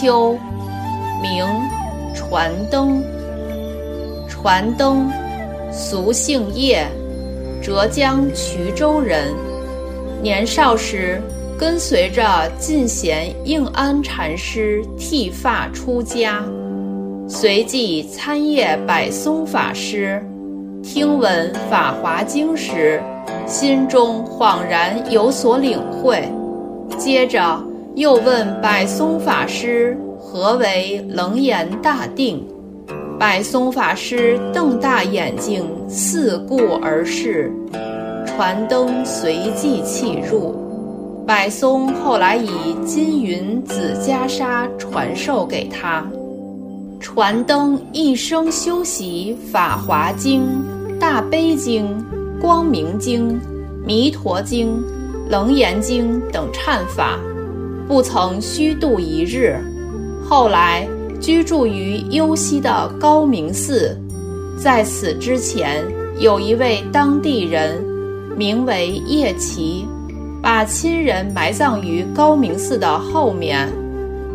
生比丘，名传灯。传灯，俗姓叶，浙江衢州人。年少时，跟随着晋贤应安禅师剃发出家，随即参谒百松法师。听闻《法华经》时，心中恍然有所领会。接着又问百松法师何为楞严大定。百松法师瞪大眼睛，四顾而视。传灯随即弃入。百松后来以金云紫袈裟传授给他。传灯一生修习《法华经》。大悲经、光明经、弥陀经、楞严经等忏法，不曾虚度一日。后来居住于幽西的高明寺，在此之前，有一位当地人，名为叶奇，把亲人埋葬于高明寺的后面。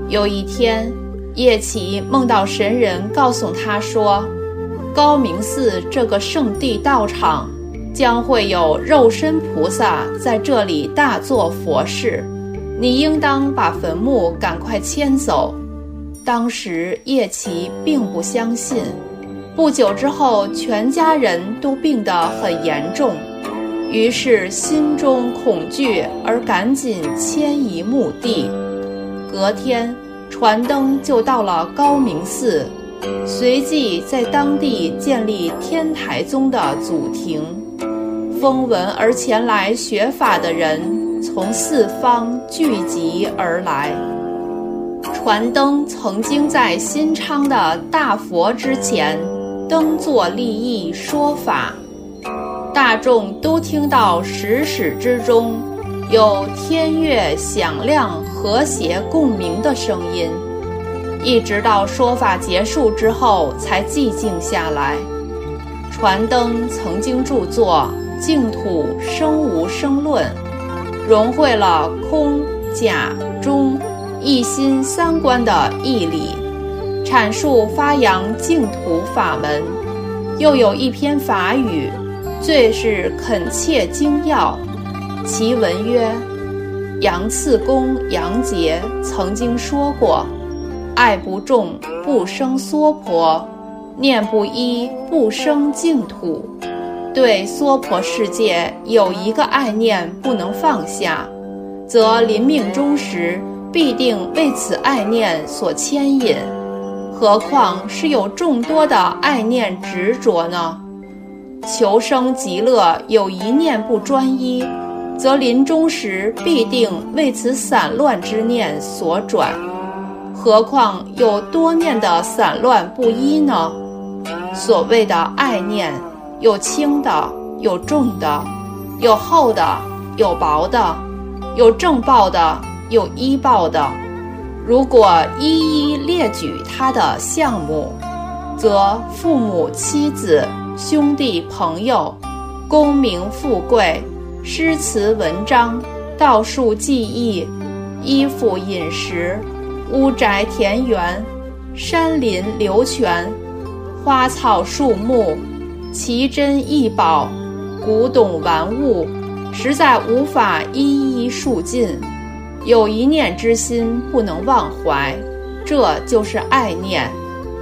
有一天，叶奇梦到神人告诉他说。高明寺这个圣地道场，将会有肉身菩萨在这里大做佛事，你应当把坟墓赶快迁走。当时叶奇并不相信，不久之后，全家人都病得很严重，于是心中恐惧而赶紧迁移墓地。隔天，传灯就到了高明寺。随即在当地建立天台宗的祖庭，风闻而前来学法的人从四方聚集而来。传灯曾经在新昌的大佛之前登座立意说法，大众都听到始始之中有天乐响亮、和谐共鸣的声音。一直到说法结束之后，才寂静下来。传灯曾经著作《净土生无生论》，融汇了空、假、中、一心三观的义理，阐述发扬净土法门。又有一篇法语，最是恳切精要。其文曰：杨次公杨杰曾经说过。爱不重，不生娑婆；念不一，不生净土。对娑婆世界有一个爱念不能放下，则临命终时必定为此爱念所牵引。何况是有众多的爱念执着呢？求生极乐有一念不专一，则临终时必定为此散乱之念所转。何况有多念的散乱不一呢？所谓的爱念，有轻的，有重的，有厚的，有薄的，有正报的，有依报的。如果一一列举他的项目，则父母、妻子、兄弟、朋友、功名富贵、诗词文章、道术技艺、衣服饮食。屋宅田园、山林流泉、花草树木、奇珍异宝、古董玩物，实在无法一一数尽。有一念之心不能忘怀，这就是爱念；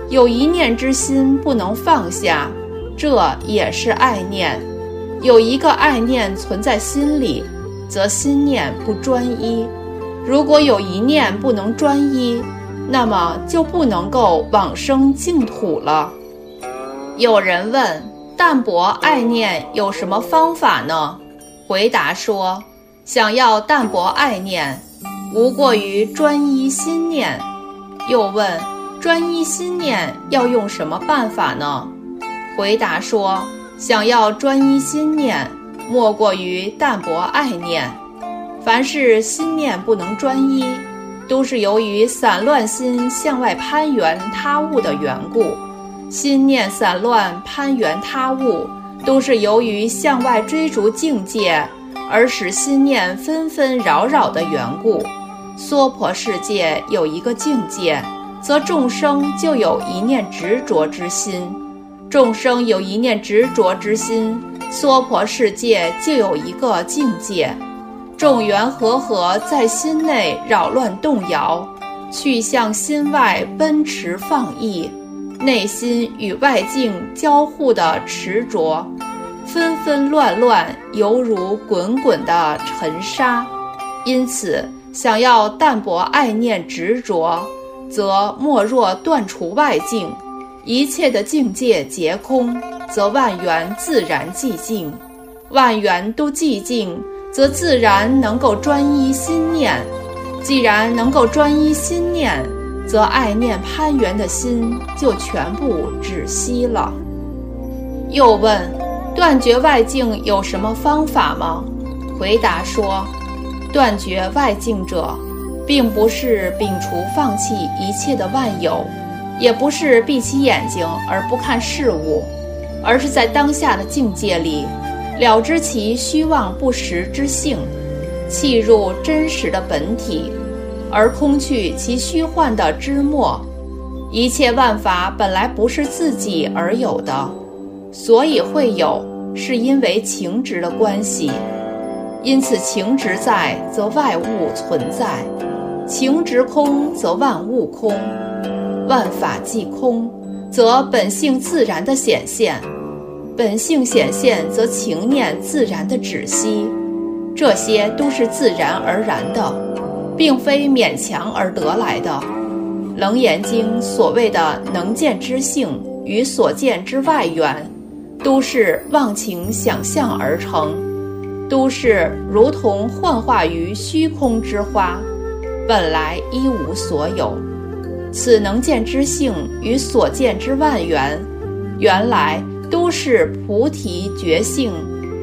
有一念之心不能放下，这也是爱念。有一个爱念存在心里，则心念不专一。如果有一念不能专一，那么就不能够往生净土了。有人问：淡泊爱念有什么方法呢？回答说：想要淡泊爱念，无过于专一心念。又问：专一心念要用什么办法呢？回答说：想要专一心念，莫过于淡泊爱念。凡是心念不能专一，都是由于散乱心向外攀缘他物的缘故。心念散乱攀缘他物，都是由于向外追逐境界而使心念纷纷扰扰的缘故。娑婆世界有一个境界，则众生就有一念执着之心；众生有一念执着之心，娑婆世界就有一个境界。众缘和合在心内扰乱动摇，去向心外奔驰放逸，内心与外境交互的执着，纷纷乱乱，犹如滚滚的尘沙。因此，想要淡泊爱念执着，则莫若断除外境，一切的境界皆空，则万缘自然寂静。万缘都寂静。则自然能够专一心念，既然能够专一心念，则爱念攀缘的心就全部止息了。又问：断绝外境有什么方法吗？回答说：断绝外境者，并不是摒除放弃一切的万有，也不是闭起眼睛而不看事物，而是在当下的境界里。了知其虚妄不实之性，契入真实的本体，而空去其虚幻的枝末。一切万法本来不是自己而有的，所以会有，是因为情执的关系。因此，情执在，则外物存在；情执空，则万物空。万法既空，则本性自然的显现。本性显现，则情念自然的止息，这些都是自然而然的，并非勉强而得来的。《楞严经》所谓的能见之性与所见之外缘，都是妄情想象而成，都是如同幻化于虚空之花，本来一无所有。此能见之性与所见之外缘，原来。都是菩提觉性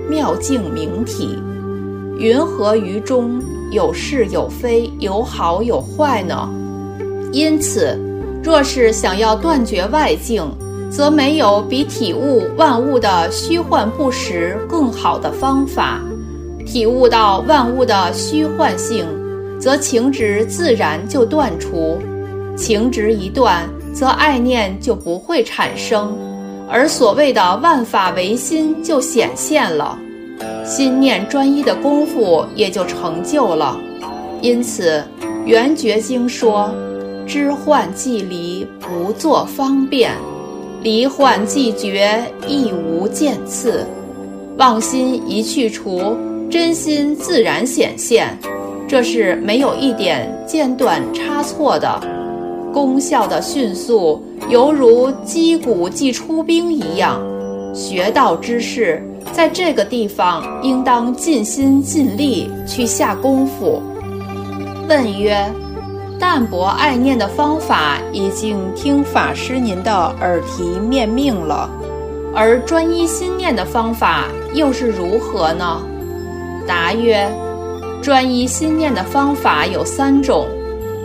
妙境明体，云何于中有是有非，有好有坏呢？因此，若是想要断绝外境，则没有比体悟万物的虚幻不实更好的方法。体悟到万物的虚幻性，则情执自然就断除。情执一断，则爱念就不会产生。而所谓的万法唯心就显现了，心念专一的功夫也就成就了。因此，《圆觉经》说：“知幻即离，不作方便；离幻即觉，亦无见次。妄心一去除，真心自然显现。这是没有一点间断差错的。”功效的迅速，犹如击鼓即出兵一样。学道之士，在这个地方应当尽心尽力去下功夫。问曰：淡泊爱念的方法已经听法师您的耳提面命了，而专一心念的方法又是如何呢？答曰：专一心念的方法有三种，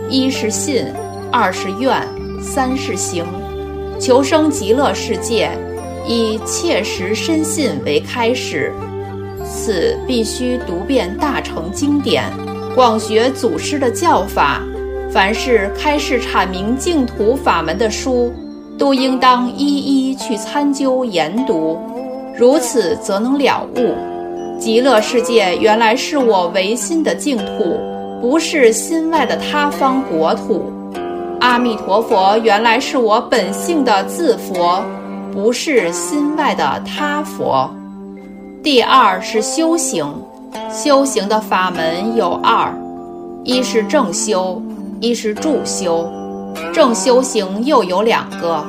一是信。二是愿，三是行，求生极乐世界，以切实深信为开始。此必须读遍大乘经典，广学祖师的教法。凡是开示阐明净土法门的书，都应当一一去参究研读。如此，则能了悟，极乐世界原来是我唯心的净土，不是心外的他方国土。阿弥陀佛，原来是我本性的自佛，不是心外的他佛。第二是修行，修行的法门有二，一是正修，一是助修。正修行又有两个，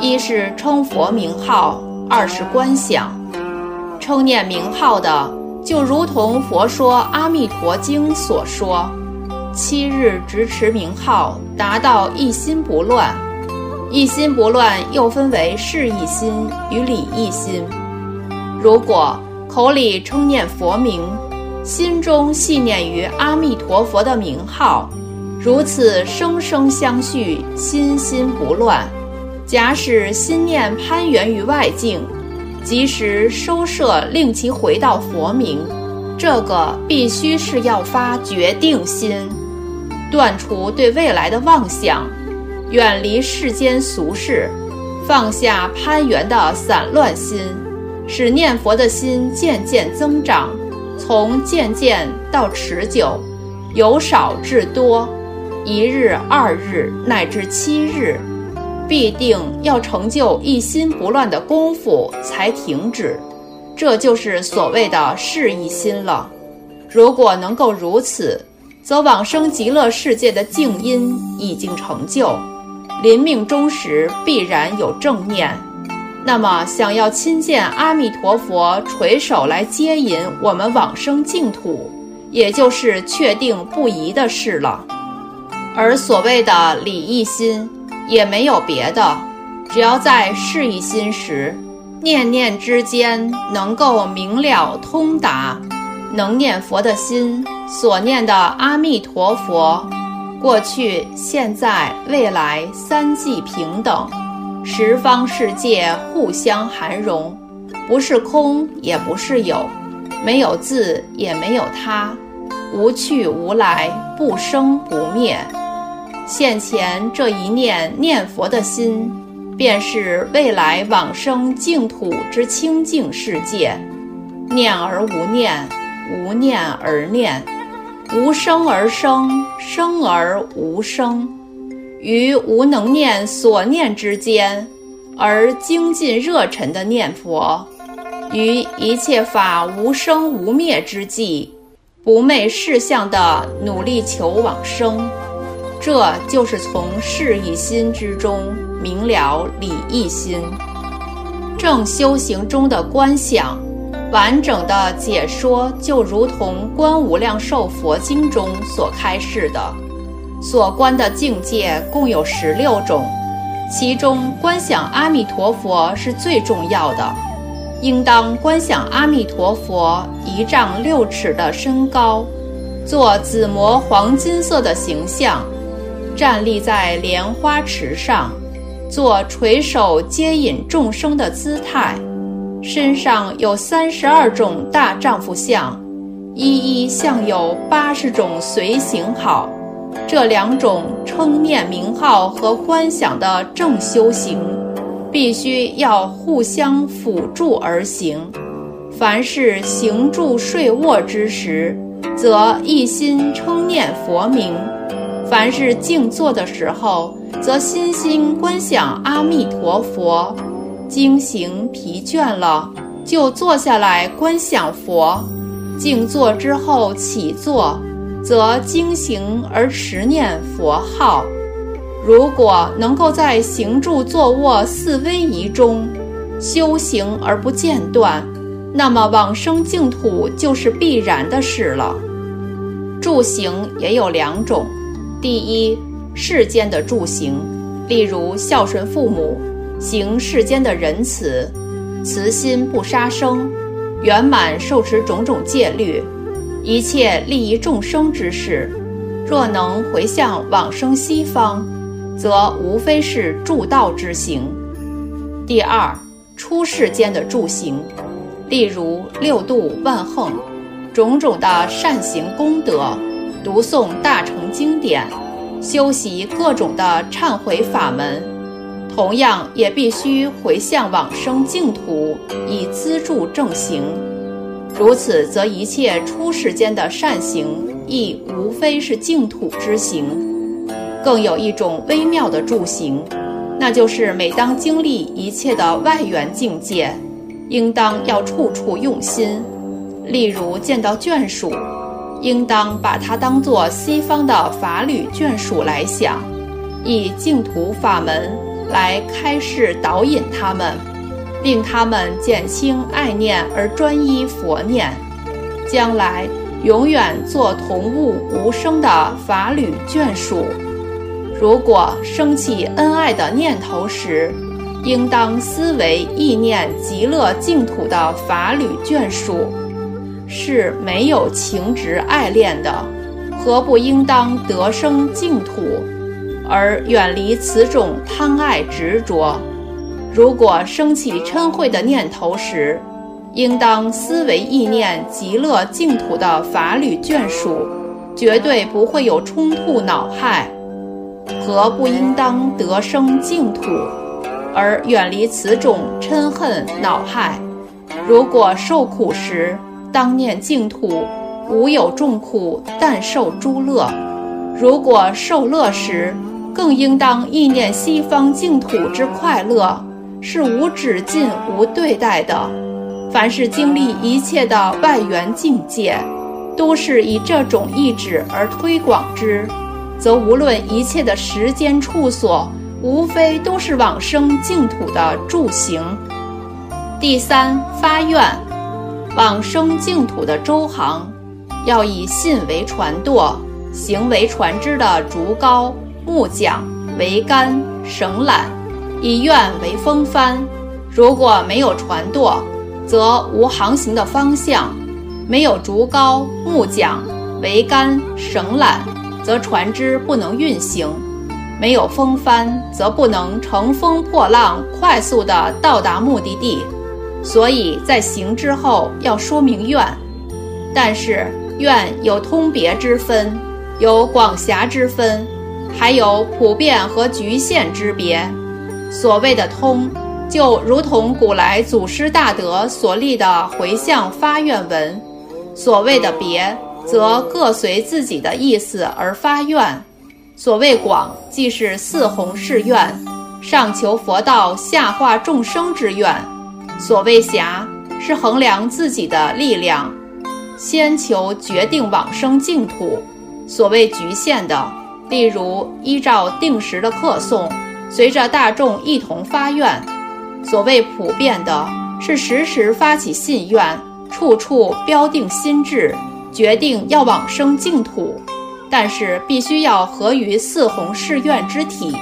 一是称佛名号，二是观想。称念名号的，就如同《佛说阿弥陀经》所说。七日直持名号，达到一心不乱。一心不乱又分为事一心与理一心。如果口里称念佛名，心中系念于阿弥陀佛的名号，如此生生相续，心心不乱。假使心念攀缘于外境，及时收摄，令其回到佛名。这个必须是要发决定心，断除对未来的妄想，远离世间俗事，放下攀缘的散乱心，使念佛的心渐渐增长，从渐渐到持久，由少至多，一日、二日乃至七日。必定要成就一心不乱的功夫才停止，这就是所谓的事一心了。如果能够如此，则往生极乐世界的静因已经成就，临命终时必然有正念。那么，想要亲见阿弥陀佛垂手来接引我们往生净土，也就是确定不疑的事了。而所谓的理一心。也没有别的，只要在事一心时，念念之间能够明了通达，能念佛的心所念的阿弥陀佛，过去、现在、未来三际平等，十方世界互相含容，不是空也不是有，没有自也没有他，无去无来，不生不灭。现前这一念念佛的心，便是未来往生净土之清净世界。念而无念，无念而念，无生而生，生而无生。于无能念所念之间，而精进热忱的念佛；于一切法无生无灭之际，不昧事相的努力求往生。这就是从事一心之中明了理一心，正修行中的观想，完整的解说就如同《观无量寿佛经》中所开示的，所观的境界共有十六种，其中观想阿弥陀佛是最重要的，应当观想阿弥陀佛一丈六尺的身高，做紫磨黄金色的形象。站立在莲花池上，做垂手接引众生的姿态，身上有三十二种大丈夫相，一一像有八十种随行好。这两种称念名号和观想的正修行，必须要互相辅助而行。凡是行住睡卧之时，则一心称念佛名。凡是静坐的时候，则心心观想阿弥陀佛；经行疲倦了，就坐下来观想佛；静坐之后起坐，则经行而持念佛号。如果能够在行住坐卧四威仪中修行而不间断，那么往生净土就是必然的事了。住行也有两种。第一，世间的住行，例如孝顺父母，行世间的仁慈，慈心不杀生，圆满受持种种戒律，一切利益众生之事，若能回向往生西方，则无非是助道之行。第二，出世间的助行，例如六度万恒，种种的善行功德。读诵大乘经典，修习各种的忏悔法门，同样也必须回向往生净土，以资助正行。如此，则一切出世间的善行，亦无非是净土之行。更有一种微妙的助行，那就是每当经历一切的外缘境界，应当要处处用心。例如见到眷属。应当把它当作西方的法律眷属来想，以净土法门来开示导引他们，令他们减轻爱念而专一佛念，将来永远做同物无生的法侣眷属。如果生起恩爱的念头时，应当思维意念极乐净土的法侣眷属。是没有情执爱恋的，何不应当得生净土，而远离此种贪爱执着？如果升起嗔恚的念头时，应当思维意念极乐净土的法侣眷属，绝对不会有冲突恼害。何不应当得生净土，而远离此种嗔恨恼害？如果受苦时，当念净土，无有众苦，但受诸乐；如果受乐时，更应当意念西方净土之快乐，是无止境、无对待的。凡是经历一切的外缘境界，都是以这种意志而推广之。则无论一切的时间处所，无非都是往生净土的助行。第三发愿，往生净土的周行，要以信为船舵，行为船只的竹篙、木桨、桅杆、绳缆，以愿为风帆。如果没有船舵，则无航行的方向；没有竹篙、木桨、桅杆、绳缆。则船只不能运行，没有风帆，则不能乘风破浪，快速地到达目的地。所以在行之后要说明愿，但是愿有通别之分，有广狭之分，还有普遍和局限之别。所谓的通，就如同古来祖师大德所立的回向发愿文；所谓的别。则各随自己的意思而发愿。所谓广，即是四弘誓愿，上求佛道，下化众生之愿；所谓狭，是衡量自己的力量，先求决定往生净土；所谓局限的，例如依照定时的课诵，随着大众一同发愿；所谓普遍的，是时时发起信愿，处处标定心志。决定要往生净土，但是必须要合于四弘誓愿之体，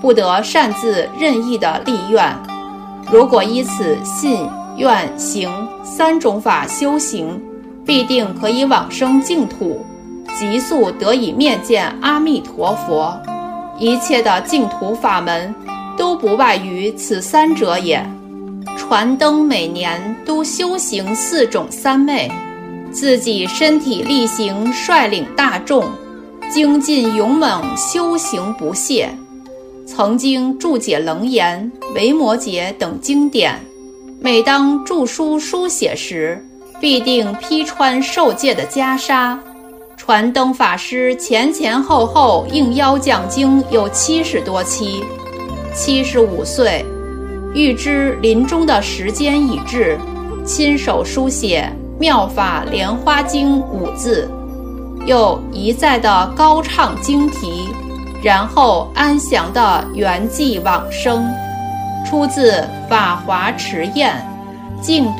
不得擅自任意的立愿。如果依此信愿行三种法修行，必定可以往生净土，急速得以面见阿弥陀佛。一切的净土法门，都不外于此三者也。传灯每年都修行四种三昧。自己身体力行，率领大众，精进勇猛，修行不懈。曾经注解《楞严》《维摩诘》等经典，每当著书书写时，必定披穿受戒的袈裟。传灯法师前前后后应邀讲经有七十多期，七十五岁，预知临终的时间已至，亲手书写。妙法莲花经五字，又一再的高唱经题，然后安详的圆寂往生，出自《法华持验净土